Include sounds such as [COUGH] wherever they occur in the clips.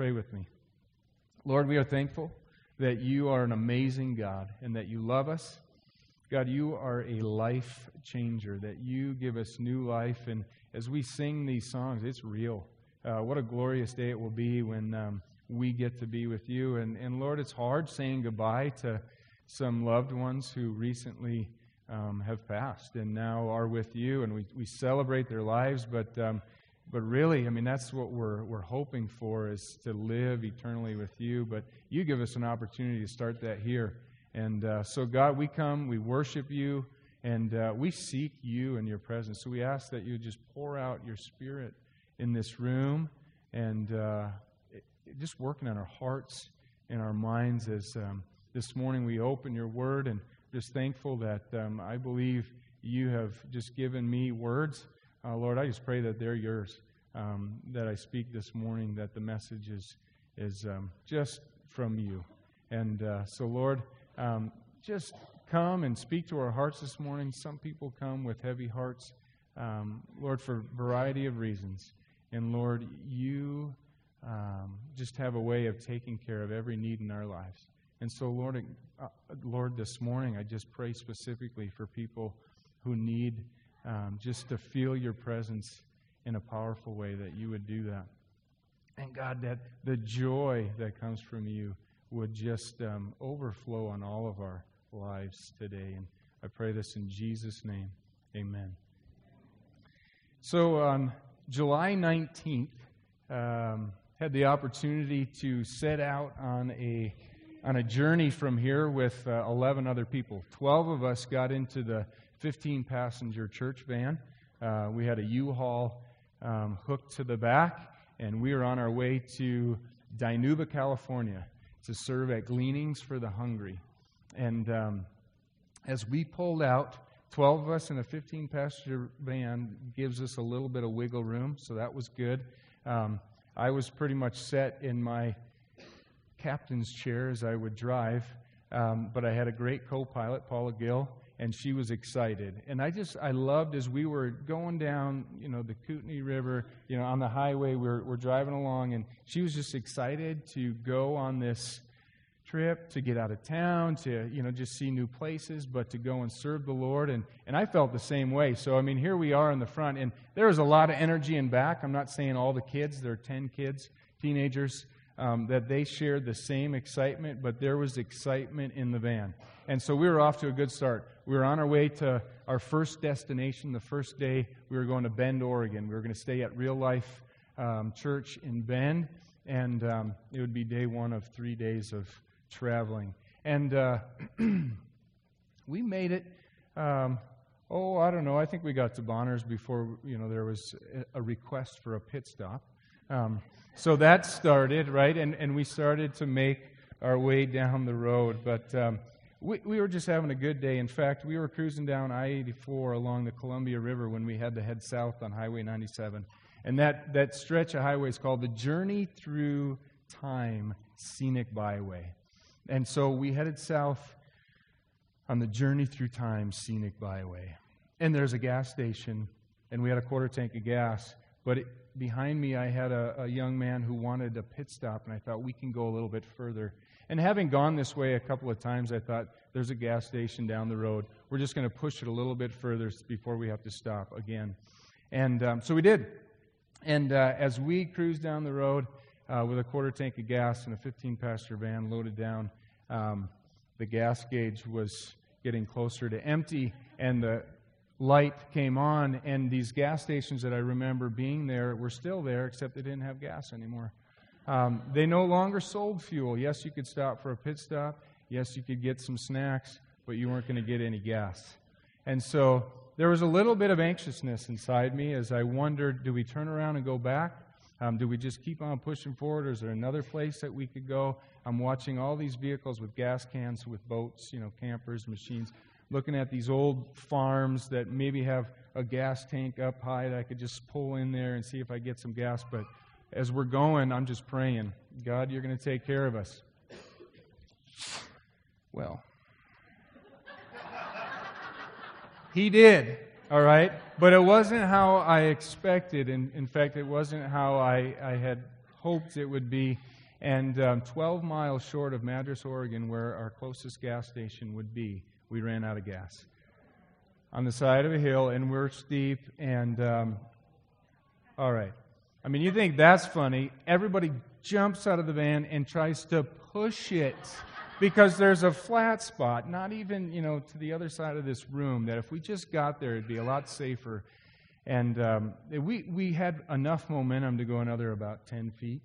pray with me. Lord, we are thankful that you are an amazing God and that you love us. God, you are a life changer, that you give us new life. And as we sing these songs, it's real. Uh, what a glorious day it will be when um, we get to be with you. And, and Lord, it's hard saying goodbye to some loved ones who recently um, have passed and now are with you, and we, we celebrate their lives. But, um, but really, I mean, that's what we're, we're hoping for is to live eternally with you. But you give us an opportunity to start that here. And uh, so, God, we come, we worship you, and uh, we seek you and your presence. So we ask that you just pour out your spirit in this room and uh, just working on our hearts and our minds as um, this morning we open your word and just thankful that um, I believe you have just given me words. Uh, Lord, I just pray that they're yours, um, that I speak this morning, that the message is, is um, just from you. And uh, so, Lord, um, just come and speak to our hearts this morning. Some people come with heavy hearts, um, Lord, for a variety of reasons. And Lord, you um, just have a way of taking care of every need in our lives. And so, Lord, uh, Lord, this morning I just pray specifically for people who need um, just to feel your presence in a powerful way, that you would do that. And God, that the joy that comes from you would just um, overflow on all of our lives today. And I pray this in Jesus' name. Amen. So on July 19th, um, had the opportunity to set out on a on a journey from here with uh, 11 other people. 12 of us got into the 15 passenger church van. Uh, we had a U Haul um, hooked to the back, and we were on our way to Dinuba, California to serve at Gleanings for the Hungry. And um, as we pulled out, 12 of us in a 15 passenger van gives us a little bit of wiggle room, so that was good. Um, I was pretty much set in my captain's chair as I would drive. Um, but I had a great co-pilot, Paula Gill, and she was excited. And I just, I loved as we were going down, you know, the Kootenai River, you know, on the highway, we're, we're driving along, and she was just excited to go on this trip, to get out of town, to, you know, just see new places, but to go and serve the Lord. And, and I felt the same way. So, I mean, here we are in the front, and there was a lot of energy in back. I'm not saying all the kids, there are 10 kids, teenagers um, that they shared the same excitement, but there was excitement in the van. And so we were off to a good start. We were on our way to our first destination. The first day, we were going to Bend, Oregon. We were going to stay at Real Life um, Church in Bend, and um, it would be day one of three days of traveling. And uh, [CLEARS THROAT] we made it. Um, oh, I don't know. I think we got to Bonners before you know there was a request for a pit stop. Um, so that started, right? And, and we started to make our way down the road. But um, we, we were just having a good day. In fact, we were cruising down I 84 along the Columbia River when we had to head south on Highway 97. And that, that stretch of highway is called the Journey Through Time Scenic Byway. And so we headed south on the Journey Through Time Scenic Byway. And there's a gas station, and we had a quarter tank of gas. But it, behind me, I had a, a young man who wanted a pit stop, and I thought we can go a little bit further. And having gone this way a couple of times, I thought there's a gas station down the road. We're just going to push it a little bit further before we have to stop again. And um, so we did. And uh, as we cruised down the road uh, with a quarter tank of gas and a 15 passenger van loaded down, um, the gas gauge was getting closer to empty, and the light came on, and these gas stations that I remember being there were still there, except they didn't have gas anymore. Um, they no longer sold fuel. Yes, you could stop for a pit stop. Yes, you could get some snacks, but you weren't going to get any gas. And so there was a little bit of anxiousness inside me as I wondered do we turn around and go back? Um, do we just keep on pushing forward, or is there another place that we could go? I'm watching all these vehicles with gas cans, with boats, you know, campers, machines looking at these old farms that maybe have a gas tank up high that I could just pull in there and see if I get some gas. But as we're going, I'm just praying, God, you're going to take care of us. Well, [LAUGHS] he did, all right? But it wasn't how I expected. And in fact, it wasn't how I, I had hoped it would be. And um, 12 miles short of Madras, Oregon, where our closest gas station would be, we ran out of gas. On the side of a hill, and we're steep, and um, all right. I mean, you think that's funny. Everybody jumps out of the van and tries to push it because there's a flat spot, not even, you know, to the other side of this room, that if we just got there, it'd be a lot safer. And um, we, we had enough momentum to go another about 10 feet.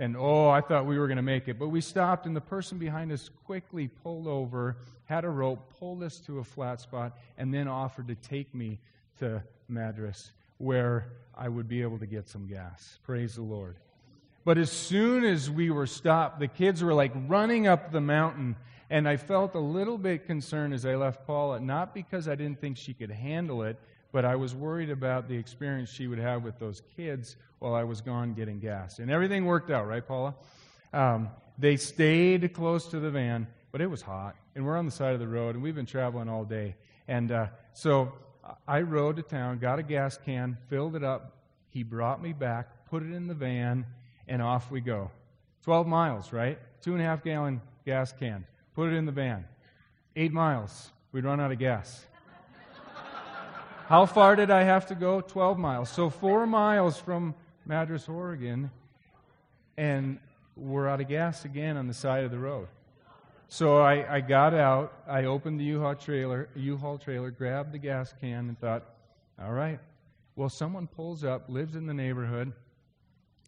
And oh, I thought we were going to make it. But we stopped, and the person behind us quickly pulled over, had a rope, pulled us to a flat spot, and then offered to take me to Madras, where I would be able to get some gas. Praise the Lord. But as soon as we were stopped, the kids were like running up the mountain. And I felt a little bit concerned as I left Paula, not because I didn't think she could handle it, but I was worried about the experience she would have with those kids while I was gone getting gas. And everything worked out, right, Paula? Um, they stayed close to the van, but it was hot. And we're on the side of the road, and we've been traveling all day. And uh, so I rode to town, got a gas can, filled it up. He brought me back, put it in the van, and off we go. 12 miles, right? Two and a half gallon gas can. Put it in the van. Eight miles. We'd run out of gas. How far did I have to go? 12 miles. So four miles from Madras, Oregon, and we're out of gas again on the side of the road. So I, I got out, I opened the U-Haul trailer, U-Haul trailer, grabbed the gas can, and thought, all right, well, someone pulls up, lives in the neighborhood,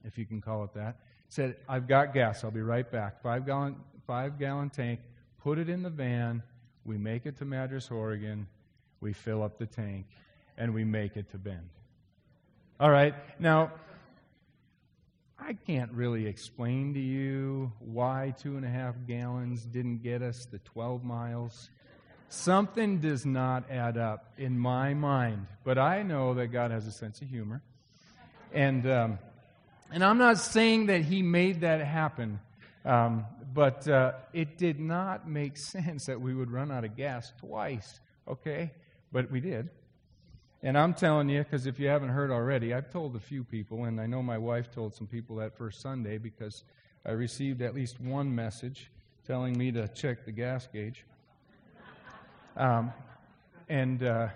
if you can call it that, said, I've got gas. I'll be right back. Five gallon, five gallon tank. Put it in the van. We make it to Madras, Oregon. We fill up the tank, and we make it to Bend. All right. Now, I can't really explain to you why two and a half gallons didn't get us the 12 miles. Something does not add up in my mind, but I know that God has a sense of humor. And um, and I'm not saying that he made that happen, um, but uh, it did not make [LAUGHS] sense that we would run out of gas twice, okay? But we did. And I'm telling you, because if you haven't heard already, I've told a few people, and I know my wife told some people that first Sunday because I received at least one message telling me to check the gas gauge. Um, and uh,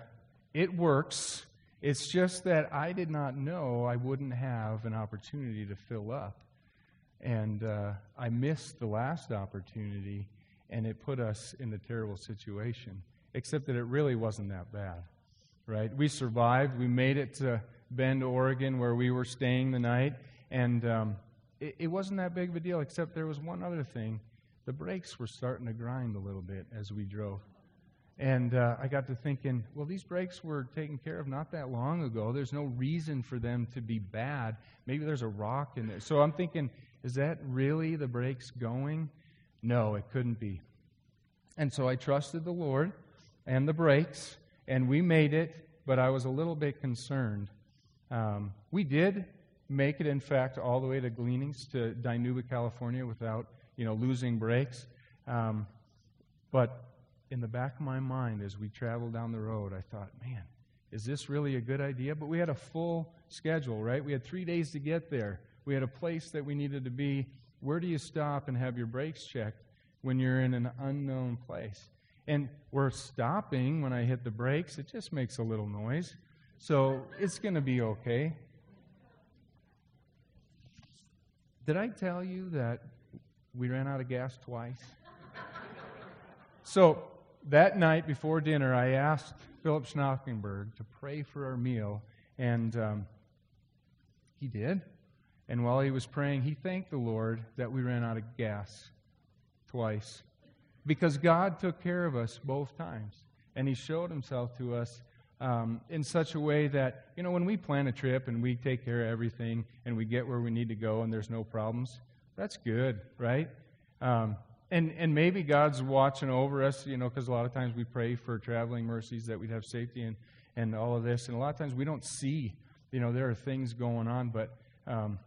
it works. It's just that I did not know I wouldn't have an opportunity to fill up. And uh, I missed the last opportunity, and it put us in a terrible situation, except that it really wasn't that bad, right? We survived. We made it to Bend, Oregon, where we were staying the night, and um, it, it wasn't that big of a deal, except there was one other thing. The brakes were starting to grind a little bit as we drove. And uh, I got to thinking, well, these brakes were taken care of not that long ago. There's no reason for them to be bad. Maybe there's a rock in there. So I'm thinking, is that really the brakes going? No, it couldn't be. And so I trusted the Lord and the brakes, and we made it, but I was a little bit concerned. Um, we did make it, in fact, all the way to Gleanings to Dinuba, California, without you know losing brakes. Um, but in the back of my mind as we traveled down the road, I thought, man, is this really a good idea? But we had a full schedule, right? We had three days to get there. We had a place that we needed to be. Where do you stop and have your brakes checked when you're in an unknown place? And we're stopping when I hit the brakes. It just makes a little noise. So it's going to be okay. Did I tell you that we ran out of gas twice? [LAUGHS] so that night before dinner, I asked Philip Schnockenberg to pray for our meal, and um, he did. And while he was praying, he thanked the Lord that we ran out of gas twice because God took care of us both times. And he showed himself to us um, in such a way that, you know, when we plan a trip and we take care of everything and we get where we need to go and there's no problems, that's good, right? Um, and, and maybe God's watching over us, you know, because a lot of times we pray for traveling mercies that we'd have safety and, and all of this. And a lot of times we don't see, you know, there are things going on. But um,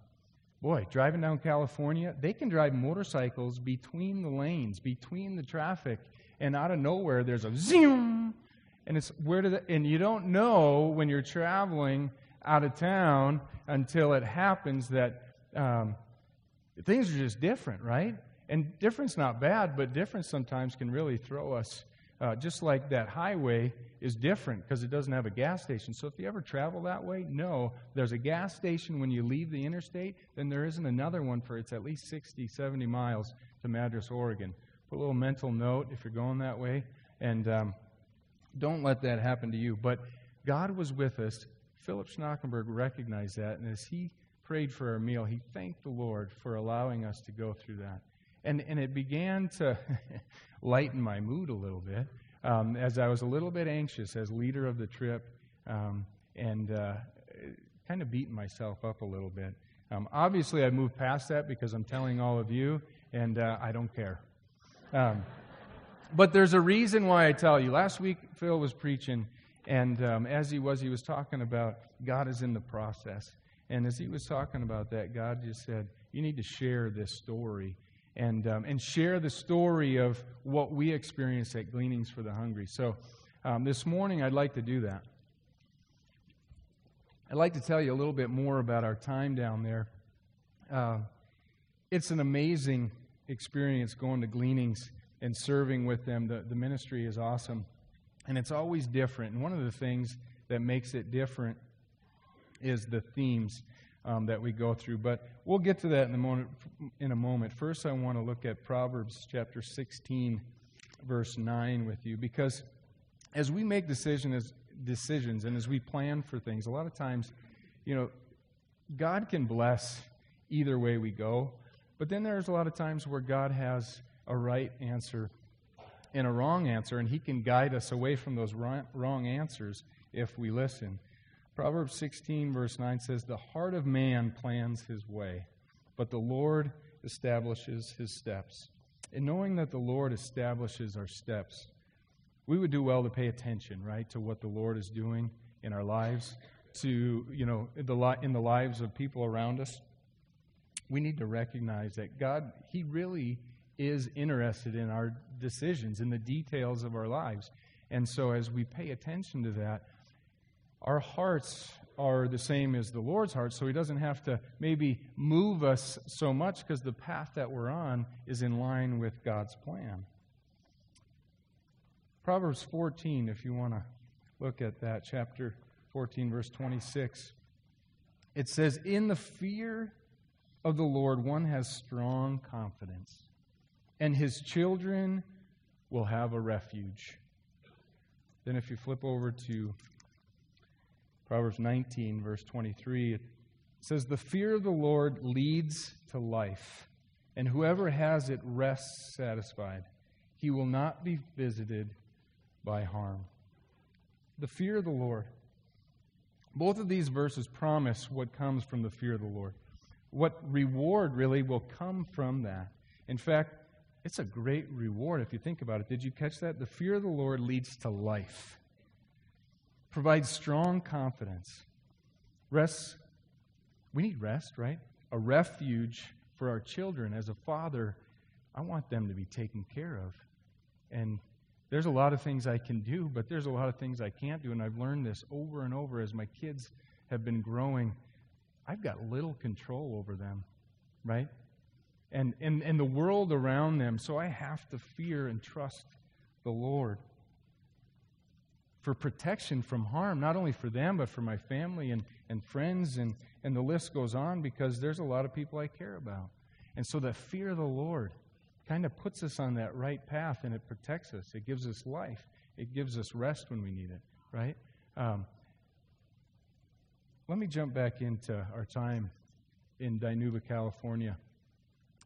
boy, driving down California, they can drive motorcycles between the lanes, between the traffic. And out of nowhere, there's a zoom. And it's where did and you don't know when you're traveling out of town until it happens that um, things are just different, right? And difference not bad, but difference sometimes can really throw us. Uh, just like that highway is different because it doesn't have a gas station. So if you ever travel that way, no, there's a gas station when you leave the interstate, then there isn't another one for it's at least 60, 70 miles to Madras, Oregon. Put a little mental note if you're going that way, and um, don't let that happen to you. But God was with us. Philip Schnockenberg recognized that, and as he prayed for our meal, he thanked the Lord for allowing us to go through that. And, and it began to [LAUGHS] lighten my mood a little bit um, as I was a little bit anxious as leader of the trip um, and uh, kind of beating myself up a little bit. Um, obviously, I moved past that because I'm telling all of you, and uh, I don't care. Um, but there's a reason why I tell you. Last week, Phil was preaching, and um, as he was, he was talking about God is in the process. And as he was talking about that, God just said, You need to share this story and, um, and share the story of what we experience at Gleanings for the Hungry. So um, this morning, I'd like to do that. I'd like to tell you a little bit more about our time down there. Uh, it's an amazing experience going to Gleanings and serving with them. The, the ministry is awesome, and it's always different. And one of the things that makes it different is the themes um, that we go through. But we'll get to that in a moment. In a moment. First, I want to look at Proverbs chapter 16, verse 9 with you, because as we make decisions, decisions and as we plan for things, a lot of times, you know, God can bless either way we go. But then there's a lot of times where God has a right answer and a wrong answer, and He can guide us away from those wrong answers if we listen. Proverbs 16, verse 9 says, The heart of man plans his way, but the Lord establishes his steps. And knowing that the Lord establishes our steps, we would do well to pay attention, right, to what the Lord is doing in our lives, to, you know, in the, in the lives of people around us. We need to recognize that God, He really is interested in our decisions, in the details of our lives. And so as we pay attention to that, our hearts are the same as the Lord's heart, so He doesn't have to maybe move us so much because the path that we're on is in line with God's plan. Proverbs 14, if you want to look at that, chapter 14, verse 26. It says, In the fear of the Lord, one has strong confidence, and his children will have a refuge. Then, if you flip over to Proverbs 19, verse 23, it says, The fear of the Lord leads to life, and whoever has it rests satisfied. He will not be visited by harm. The fear of the Lord. Both of these verses promise what comes from the fear of the Lord. What reward really will come from that. In fact, it's a great reward if you think about it. Did you catch that? The fear of the Lord leads to life provides strong confidence. Rest, we need rest, right? A refuge for our children. As a father, I want them to be taken care of. And there's a lot of things I can do, but there's a lot of things I can't do. And I've learned this over and over as my kids have been growing. I've got little control over them, right? And, and, and the world around them. So I have to fear and trust the Lord for protection from harm, not only for them, but for my family and, and friends, and, and the list goes on because there's a lot of people I care about. And so the fear of the Lord kind of puts us on that right path and it protects us. It gives us life, it gives us rest when we need it, right? Um, let me jump back into our time in Dinuba, California.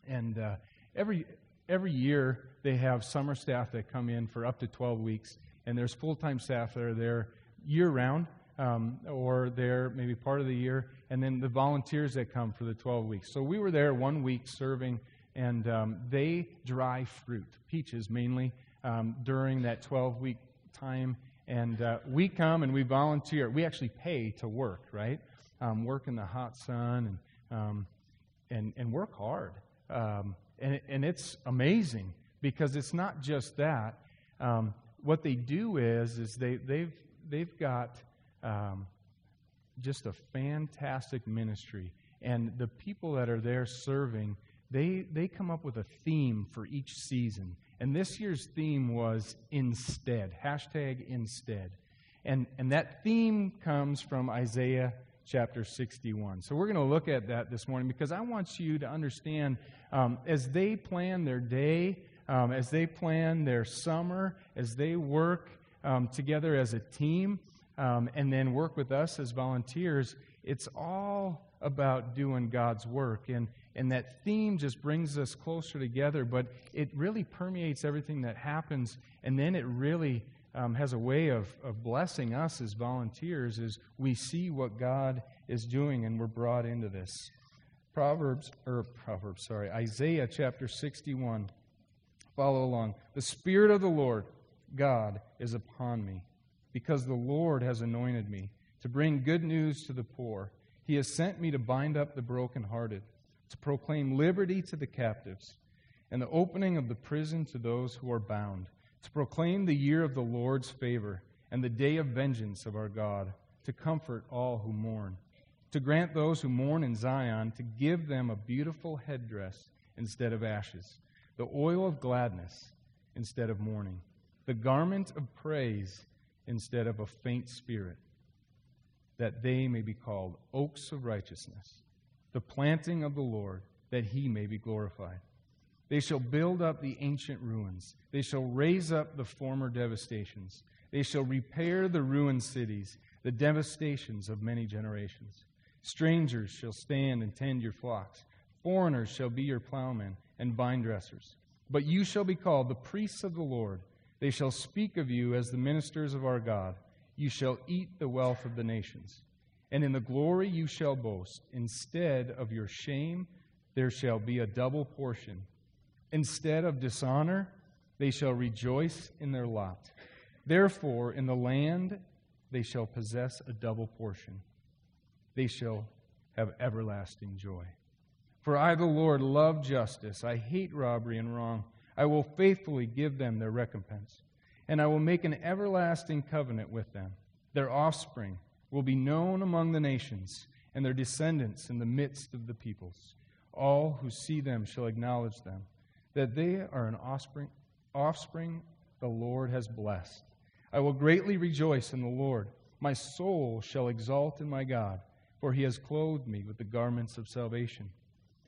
And uh, every, every year they have summer staff that come in for up to 12 weeks and there's full time staff that are there year round. Um, or there maybe part of the year, and then the volunteers that come for the 12 weeks. So we were there one week serving, and um, they dry fruit, peaches mainly, um, during that 12 week time. And uh, we come and we volunteer. We actually pay to work, right? Um, work in the hot sun and, um, and, and work hard. Um, and, and it's amazing because it's not just that. Um, what they do is is they they've they've got um, just a fantastic ministry, and the people that are there serving they, they come up with a theme for each season. And this year's theme was instead, hashtag instead. And, and that theme comes from Isaiah chapter 61. So we're going to look at that this morning because I want you to understand um, as they plan their day, um, as they plan their summer, as they work um, together as a team, um, and then work with us as volunteers, it's all about doing God's work. And, and that theme just brings us closer together, but it really permeates everything that happens, and then it really um, has a way of, of blessing us as volunteers as we see what God is doing and we're brought into this. Proverbs, or Proverbs, sorry, Isaiah chapter 61. Follow along. The Spirit of the Lord, God, is upon me, because the Lord has anointed me to bring good news to the poor. He has sent me to bind up the brokenhearted, to proclaim liberty to the captives, and the opening of the prison to those who are bound to proclaim the year of the Lord's favor and the day of vengeance of our God, to comfort all who mourn, to grant those who mourn in Zion, to give them a beautiful headdress instead of ashes, the oil of gladness instead of mourning, the garment of praise instead of a faint spirit, that they may be called oaks of righteousness, the planting of the Lord, that he may be glorified. They shall build up the ancient ruins. They shall raise up the former devastations. They shall repair the ruined cities, the devastations of many generations. Strangers shall stand and tend your flocks. Foreigners shall be your plowmen and vine dressers. But you shall be called the priests of the Lord. They shall speak of you as the ministers of our God. You shall eat the wealth of the nations. And in the glory you shall boast. Instead of your shame, there shall be a double portion Instead of dishonor, they shall rejoice in their lot. Therefore, in the land they shall possess a double portion. They shall have everlasting joy. For I, the Lord, love justice. I hate robbery and wrong. I will faithfully give them their recompense. And I will make an everlasting covenant with them. Their offspring will be known among the nations, and their descendants in the midst of the peoples. All who see them shall acknowledge them that they are an offspring, offspring the Lord has blessed. I will greatly rejoice in the Lord. My soul shall exult in my God, for he has clothed me with the garments of salvation.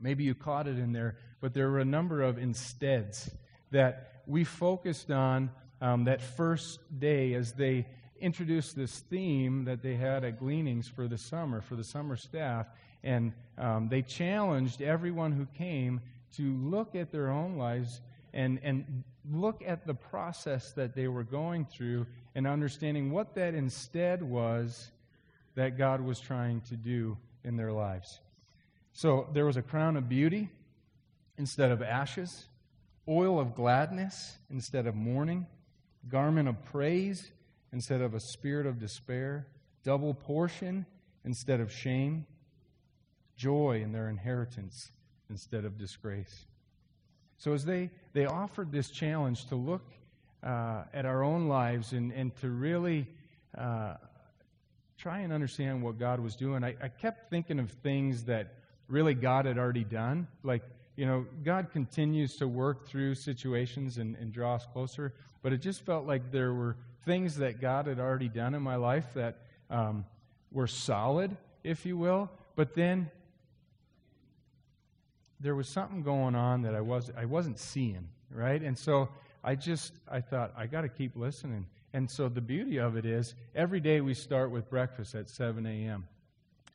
Maybe you caught it in there, but there were a number of insteads that we focused on um, that first day as they introduced this theme that they had at Gleanings for the summer, for the summer staff. And um, they challenged everyone who came to look at their own lives and, and look at the process that they were going through and understanding what that instead was that God was trying to do in their lives. So there was a crown of beauty instead of ashes, oil of gladness instead of mourning, garment of praise instead of a spirit of despair, double portion instead of shame, joy in their inheritance instead of disgrace. So, as they, they offered this challenge to look uh, at our own lives and, and to really uh, try and understand what God was doing, I, I kept thinking of things that really God had already done. Like, you know, God continues to work through situations and, and draw us closer, but it just felt like there were things that God had already done in my life that um, were solid, if you will, but then there was something going on that I, was, I wasn't seeing, right? And so I just, I thought, I got to keep listening. And so the beauty of it is every day we start with breakfast at 7 a.m.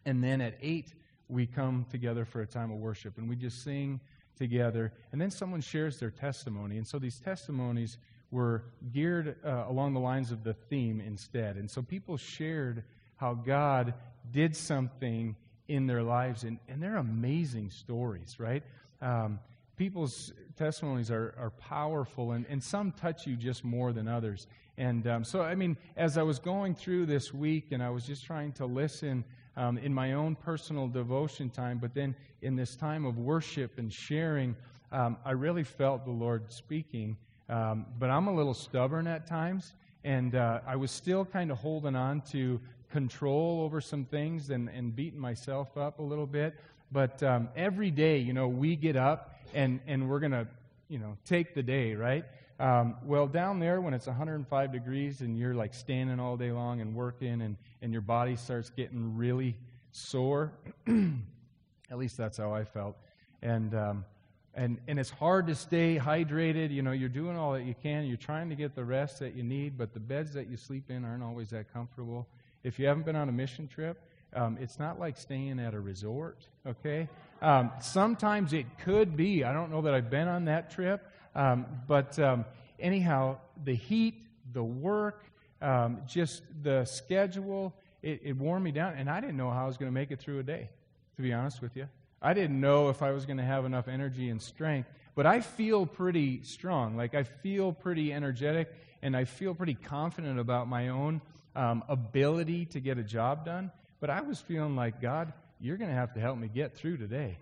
And then at 8, we come together for a time of worship and we just sing together. And then someone shares their testimony. And so these testimonies were geared uh, along the lines of the theme instead. And so people shared how God did something in their lives, and, and they're amazing stories, right? Um, people's testimonies are, are powerful, and, and some touch you just more than others. And um, so, I mean, as I was going through this week and I was just trying to listen um, in my own personal devotion time, but then in this time of worship and sharing, um, I really felt the Lord speaking. Um, but I'm a little stubborn at times, and uh, I was still kind of holding on to control over some things and, and beating myself up a little bit. But um, every day, you know, we get up and, and we're going to, you know, take the day, right? Um, well, down there, when it's 105 degrees and you're like standing all day long and working and, and your body starts getting really sore, [CLEARS THROAT] at least that's how I felt. And, um, and, and it's hard to stay hydrated. You know, you're doing all that you can. You're trying to get the rest that you need, but the beds that you sleep in aren't always that comfortable. If you haven't been on a mission trip, um, it's not like staying at a resort, okay? Um, sometimes it could be. I don't know that I've been on that trip, um, but um, anyhow, the heat, the work, um, just the schedule, it, it wore me down. And I didn't know how I was going to make it through a day, to be honest with you. I didn't know if I was going to have enough energy and strength. But I feel pretty strong. Like, I feel pretty energetic, and I feel pretty confident about my own um, ability to get a job done. But I was feeling like, God, you're going to have to help me get through today.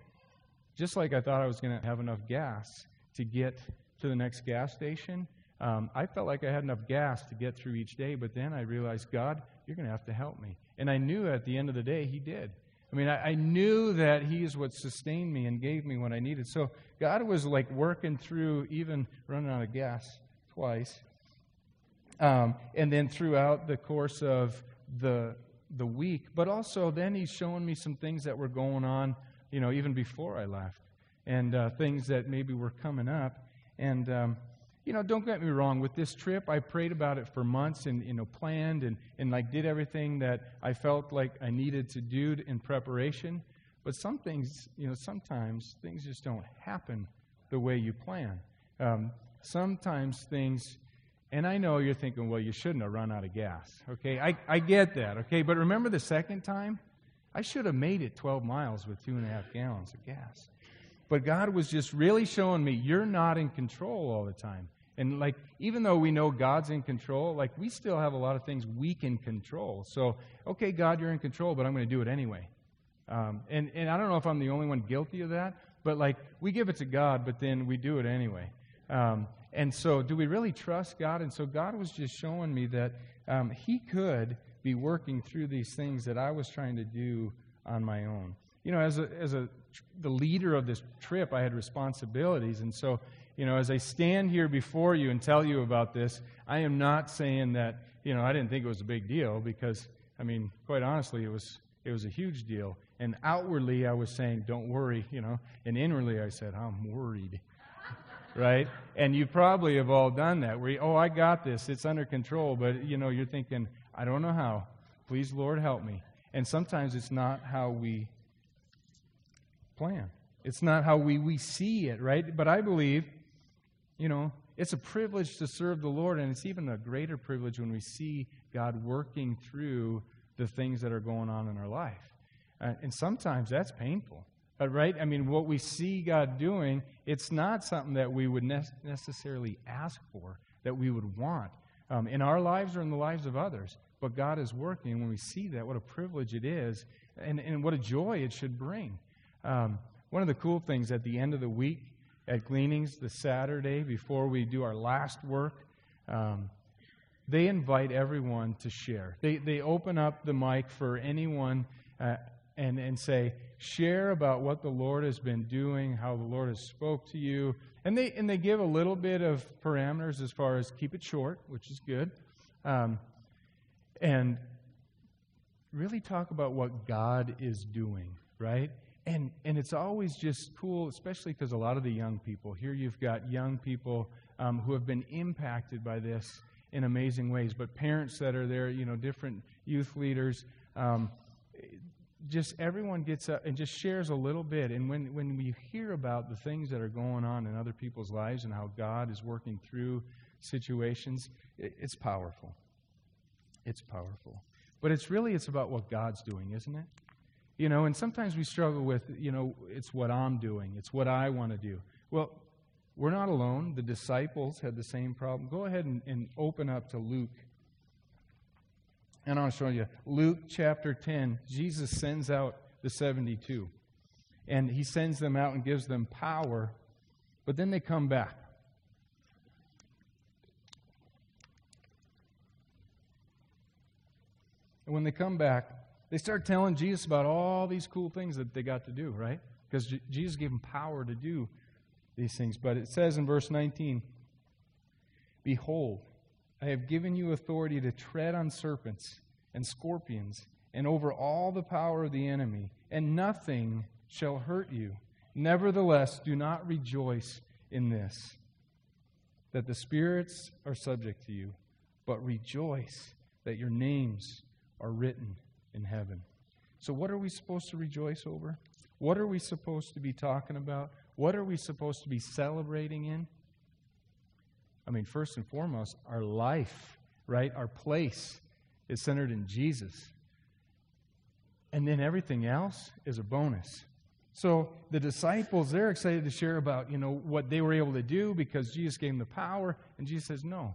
Just like I thought I was going to have enough gas to get to the next gas station. Um, I felt like I had enough gas to get through each day, but then I realized, God, you're going to have to help me. And I knew at the end of the day, He did. I mean, I, I, knew that He is what sustained me and gave me what I needed. So God was like working through even running out of gas twice. Um, and then throughout the course of the, the week, but also then He's showing me some things that were going on, you know, even before I left, and uh, things that maybe were coming up. And, um, you know, don't get me wrong. With this trip, I prayed about it for months and, you know, planned and, and like did everything that I felt like I needed to do in preparation. But some things, you know, sometimes things just don't happen the way you plan. Um, sometimes things, and I know you're thinking, well, you shouldn't have run out of gas. Okay, I, I get that. Okay, but remember the second time? I should have made it 12 miles with two and a half gallons of gas. But God was just really showing me, you're not in control all the time. And like, even though we know God's in control, like, we still have a lot of things we can control. So, okay, God, you're in control, but I'm going to do it anyway. Um, and, and I don't know if I'm the only one guilty of that, but like, we give it to God, but then we do it anyway. Um, and so, do we really trust God? And so, God was just showing me that um, He could be working through these things that I was trying to do on my own you know, as a, as a the leader of this trip, I had responsibilities, and so you know, as I stand here before you and tell you about this, I am not saying that you know I didn't think it was a big deal because I mean, quite honestly, it was it was a huge deal. And outwardly, I was saying, "Don't worry," you know, and inwardly, I said, "I'm worried." [LAUGHS] right? And you probably have all done that. Where you, oh, I got this; it's under control. But you know, you're thinking, "I don't know how. Please, Lord, help me." And sometimes it's not how we plan. It's not how we, we see it, right? But I believe, you know, it's a privilege to serve the Lord, and it's even a greater privilege when we see God working through the things that are going on in our life. Uh, and sometimes that's painful, right? I mean, what we see God doing, it's not something that we would ne- necessarily ask for, that we would want um, in our lives or in the lives of others. But God is working, and when we see that, what a privilege it is, and, and what a joy it should bring. Um, one of the cool things at the end of the week at Gleanings, the Saturday before we do our last work, um, they invite everyone to share. They, they open up the mic for anyone uh, and, and say, share about what the Lord has been doing, how the Lord has spoke to you. And they, and they give a little bit of parameters as far as keep it short, which is good. Um, and really talk about what God is doing, right? And, and it's always just cool, especially because a lot of the young people, here you've got young people um, who have been impacted by this in amazing ways, but parents that are there, you know, different youth leaders, um, just everyone gets up and just shares a little bit. And when, when we hear about the things that are going on in other people's lives and how God is working through situations, it, it's powerful. It's powerful. But it's really, it's about what God's doing, isn't it? You know, and sometimes we struggle with, you know, it's what I'm doing, it's what I want to do. Well, We're not alone. The disciples had the same problem. Go ahead and, and open up to Luke. And I'll show you. Luke chapter 10, Jesus sends out the 72. And he sends them out and gives them power, but then they come back. And when they come back, they start telling Jesus about all these cool things that they got to do, right? Because J- Jesus gave them power to do these things. But it says in verse 19 Behold, I have given you authority to tread on serpents and scorpions and over all the power of the enemy, and nothing shall hurt you. Nevertheless, do not rejoice in this, that the spirits are subject to you, but rejoice that your names are written in heaven. So, what are we supposed to rejoice over? What are we supposed to be talking about? What are we supposed to be celebrating in? I mean, first and foremost, our life, right? Our place is centered in Jesus. And then everything else is a bonus. So the disciples, they're excited to share about, you know, what they were able to do because Jesus gave them the power. And Jesus says, no.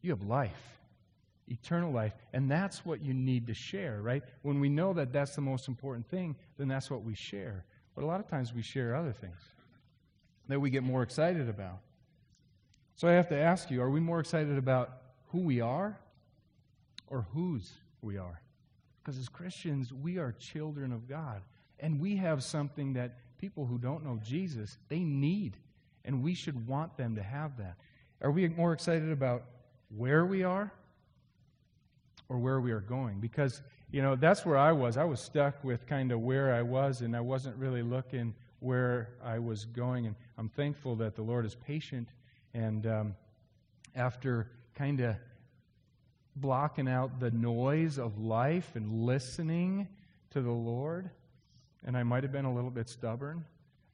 You have life, eternal life. And that's what you need to share, right? When we know that that's the most important thing, then that's what we share. But a lot of times we share other things that we get more excited about. So I have to ask you are we more excited about who we are or whose we are? Because as Christians, we are children of God. And we have something that people who don't know Jesus, they need. And we should want them to have that. Are we more excited about where we are or where we are going? Because you know, that's where I was. I was stuck with kind of where I was, and I wasn't really looking where I was going. And I'm thankful that the Lord is patient. And um, after kind of blocking out the noise of life and listening to the Lord, and I might have been a little bit stubborn,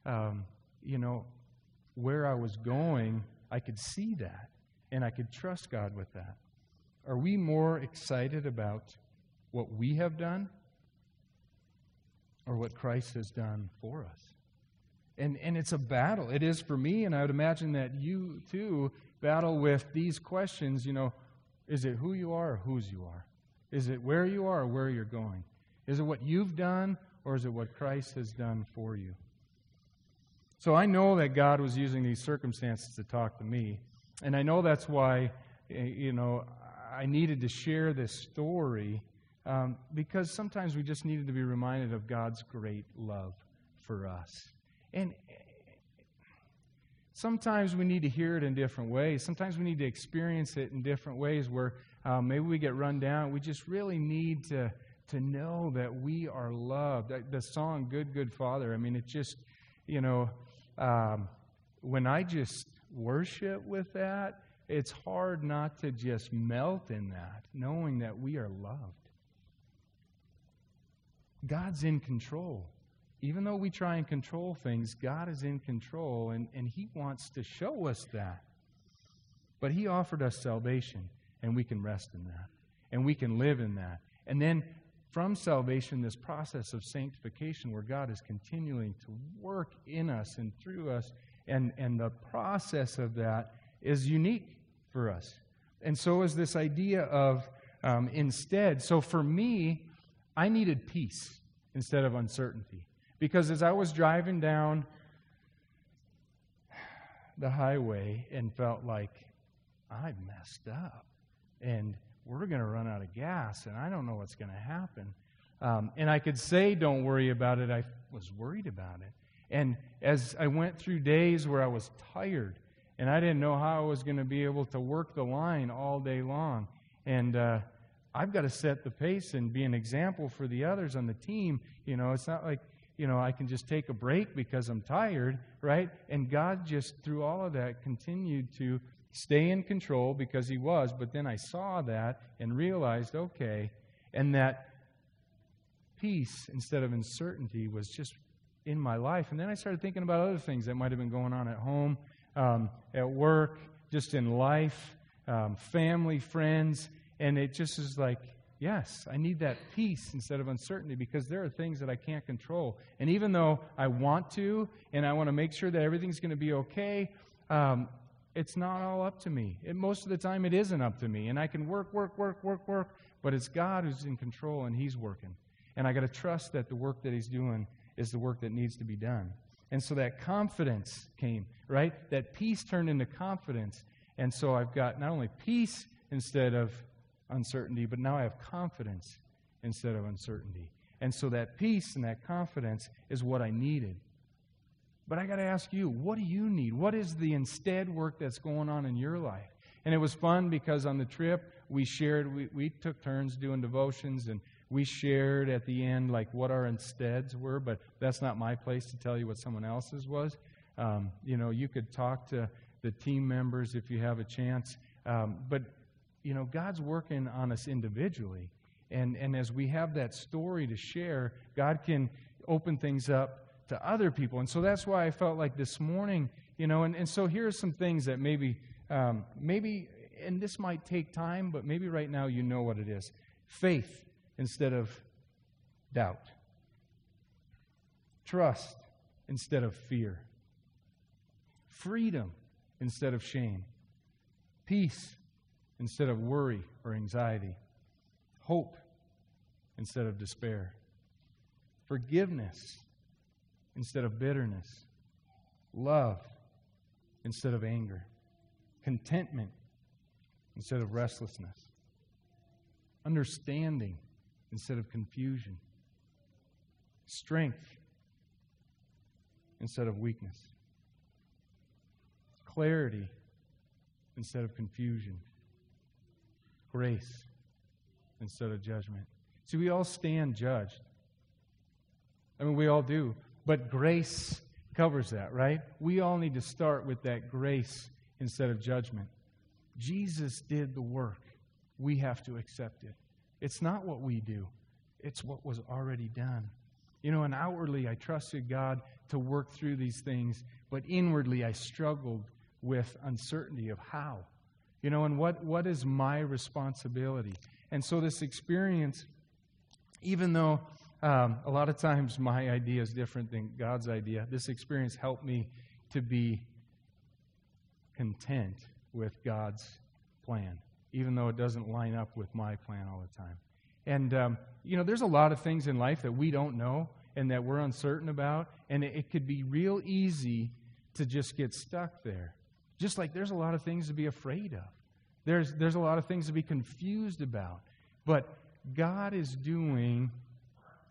um, you know, where I was going, I could see that, and I could trust God with that. Are we more excited about what we have done or what Christ has done for us. And, and it's a battle. It is for me, and I would imagine that you too battle with these questions. You know, is it who you are or whose you are? Is it where you are or where you're going? Is it what you've done or is it what Christ has done for you? So I know that God was using these circumstances to talk to me. And I know that's why, eh, you know, I needed to share this story um, because sometimes we just needed to be reminded of God's great love for us. And sometimes we need to hear it in different ways. Sometimes we need to experience it in different ways where um, maybe we get run down. We just really need to, to know that we are loved. The song, Good, Good Father, I mean, it just, you know, um, when I just worship with that, it's hard not to just melt in that, knowing that we are loved. God's in control. Even though we try and control things, God is in control, and, and He wants to show us that. But He offered us salvation, and we can rest in that, and we can live in that. And then from salvation, this process of sanctification where God is continuing to work in us and through us, and, and the process of that is unique for us. And so is this idea of um, instead. So for me, I needed peace instead of uncertainty. Because as I was driving down the highway and felt like I messed up and we're going to run out of gas and I don't know what's going to happen. Um, and I could say, don't worry about it. I was worried about it. And as I went through days where I was tired and I didn't know how I was going to be able to work the line all day long, and uh, I've got to set the pace and be an example for the others on the team. You know, it's not like, you know, I can just take a break because I'm tired, right? And God just, through all of that, continued to stay in control because He was. But then I saw that and realized, okay, and that peace instead of uncertainty was just in my life. And then I started thinking about other things that might have been going on at home, um, at work, just in life, um, family, friends and it just is like, Yes, I need that peace instead of uncertainty because there are things that I can't control. And even though I want to, and I want to make sure that everything's going to be okay, um, it's not all up to me. It, most of the time, it isn't up to me. And I can work, work, work, work, work, but it's God who's in control and He's working. And I got to trust that the work that He's doing is the work that needs to be done. And so that confidence came, right? That peace turned into confidence. And so I've got not only peace instead of uncertainty, but now I have confidence instead of uncertainty. And so that peace and that confidence is what I needed. But I got to ask you, what do you need? What is the instead work that's going on in your life? And it was fun because on the trip, we shared, we, we took turns doing devotions, and we shared at the end, like, what our insteads were, but that's not my place to tell you what someone else's was. Um, you know, you could talk to the team members if you have a chance. Um, but you know, God's working on us individually. And, and as we have that story to share, God can open things up to other people. And so that's why I felt like this morning, you know, and, and so here are some things that maybe, um, maybe, and this might take time, but maybe right now you know what it is faith instead of doubt, trust instead of fear, freedom instead of shame, peace instead of worry or anxiety, hope instead of despair, forgiveness instead of bitterness, love instead of anger, contentment instead of restlessness, understanding instead of confusion, strength instead of weakness, clarity instead of confusion grace instead of judgment. See, we all stand judged. I mean, we all do. But grace covers that, right? We all need to start with that grace instead of judgment. Jesus did the work. We have to accept it. It's not what we do, it's what was already done. You know, and outwardly, I trusted God to work through these things, but inwardly, I struggled with uncertainty of how. You know, and what, what is my responsibility? And so this experience, even though um, a lot of times my idea is different than God's idea, this experience helped me to be content with God's plan, even though it doesn't line up with my plan all the time. And, um, you know, there's a lot of things in life that we don't know and that we're uncertain about, and it, it could be real easy to just get stuck there. Just like there's a lot of things to be afraid of. There's, there's a lot of things to be confused about. But God is doing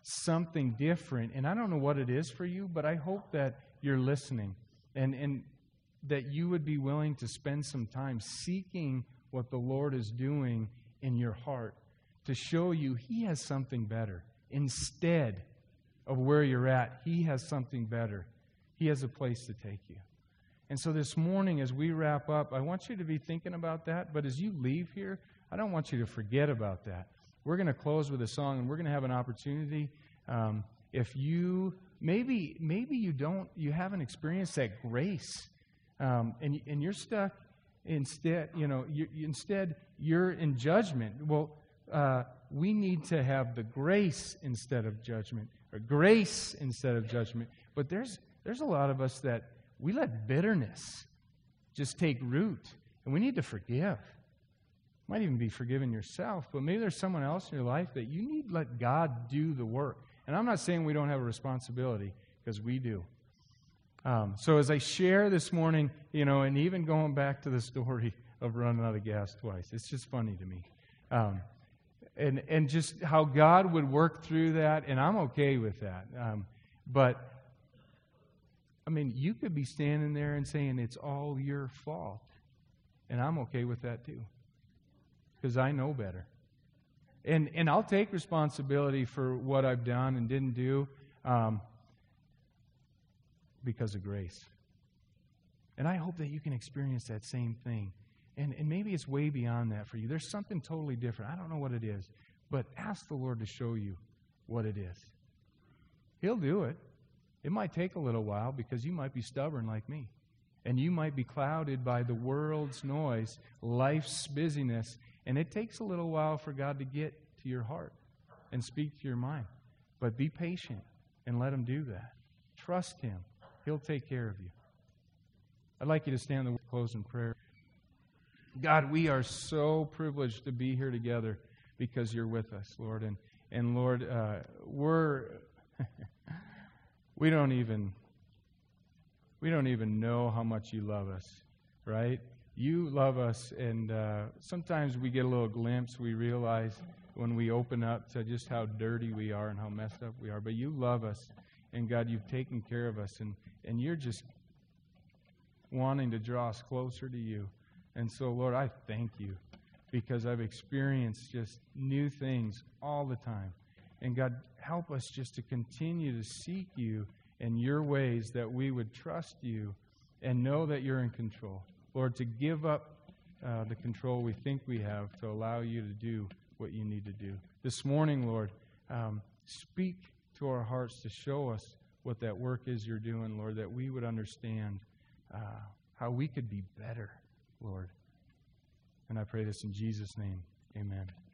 something different. And I don't know what it is for you, but I hope that you're listening and, and that you would be willing to spend some time seeking what the Lord is doing in your heart to show you He has something better. Instead of where you're at, He has something better. He has a place to take you. And so this morning, as we wrap up, I want you to be thinking about that. But as you leave here, I don't want you to forget about that. We're going to close with a song, and we're going to have an opportunity. Um, if you maybe maybe you don't you haven't experienced that grace, um, and and you're stuck instead. You know, you, instead you're in judgment. Well, uh, we need to have the grace instead of judgment, or grace instead of judgment. But there's there's a lot of us that we let bitterness just take root, and we need to forgive. Might even be forgiving yourself, but maybe there's someone else in your life that you need to let God do the work. And I'm not saying we don't have a responsibility, because we do. Um, so as I share this morning, you know, and even going back to the story of running out of gas twice, it's just funny to me. Um, and, and just how God would work through that, and I'm okay with that. Um, but I mean, you could be standing there and saying it's all your fault. And I'm okay with that too. Because I know better. And, and I'll take responsibility for what I've done and didn't do um, because of grace. And I hope that you can experience that same thing. And, and maybe it's way beyond that for you. There's something totally different. I don't know what it is. But ask the Lord to show you what it is. He'll do it. It might take a little while because you might be stubborn like me. And you might be clouded by the world's noise, life's busyness, and it takes a little while for God to get to your heart and speak to your mind. But be patient and let Him do that. Trust Him, He'll take care of you. I'd like you to stand and close in prayer. God, we are so privileged to be here together because you're with us, Lord. And, and Lord, uh, we're, [LAUGHS] we don't even, we don't even know how much you love us, right? You love us, and uh, sometimes we get a little glimpse. We realize when we open up to just how dirty we are and how messed up we are. But you love us, and God, you've taken care of us, and, and you're just wanting to draw us closer to you. And so, Lord, I thank you because I've experienced just new things all the time. And God, help us just to continue to seek you in your ways that we would trust you and know that you're in control. Lord, to give up uh, the control we think we have to allow you to do what you need to do. This morning, Lord, um, speak to our hearts to show us what that work is you're doing, Lord, that we would understand uh, how we could be better, Lord. And I pray this in Jesus' name. Amen.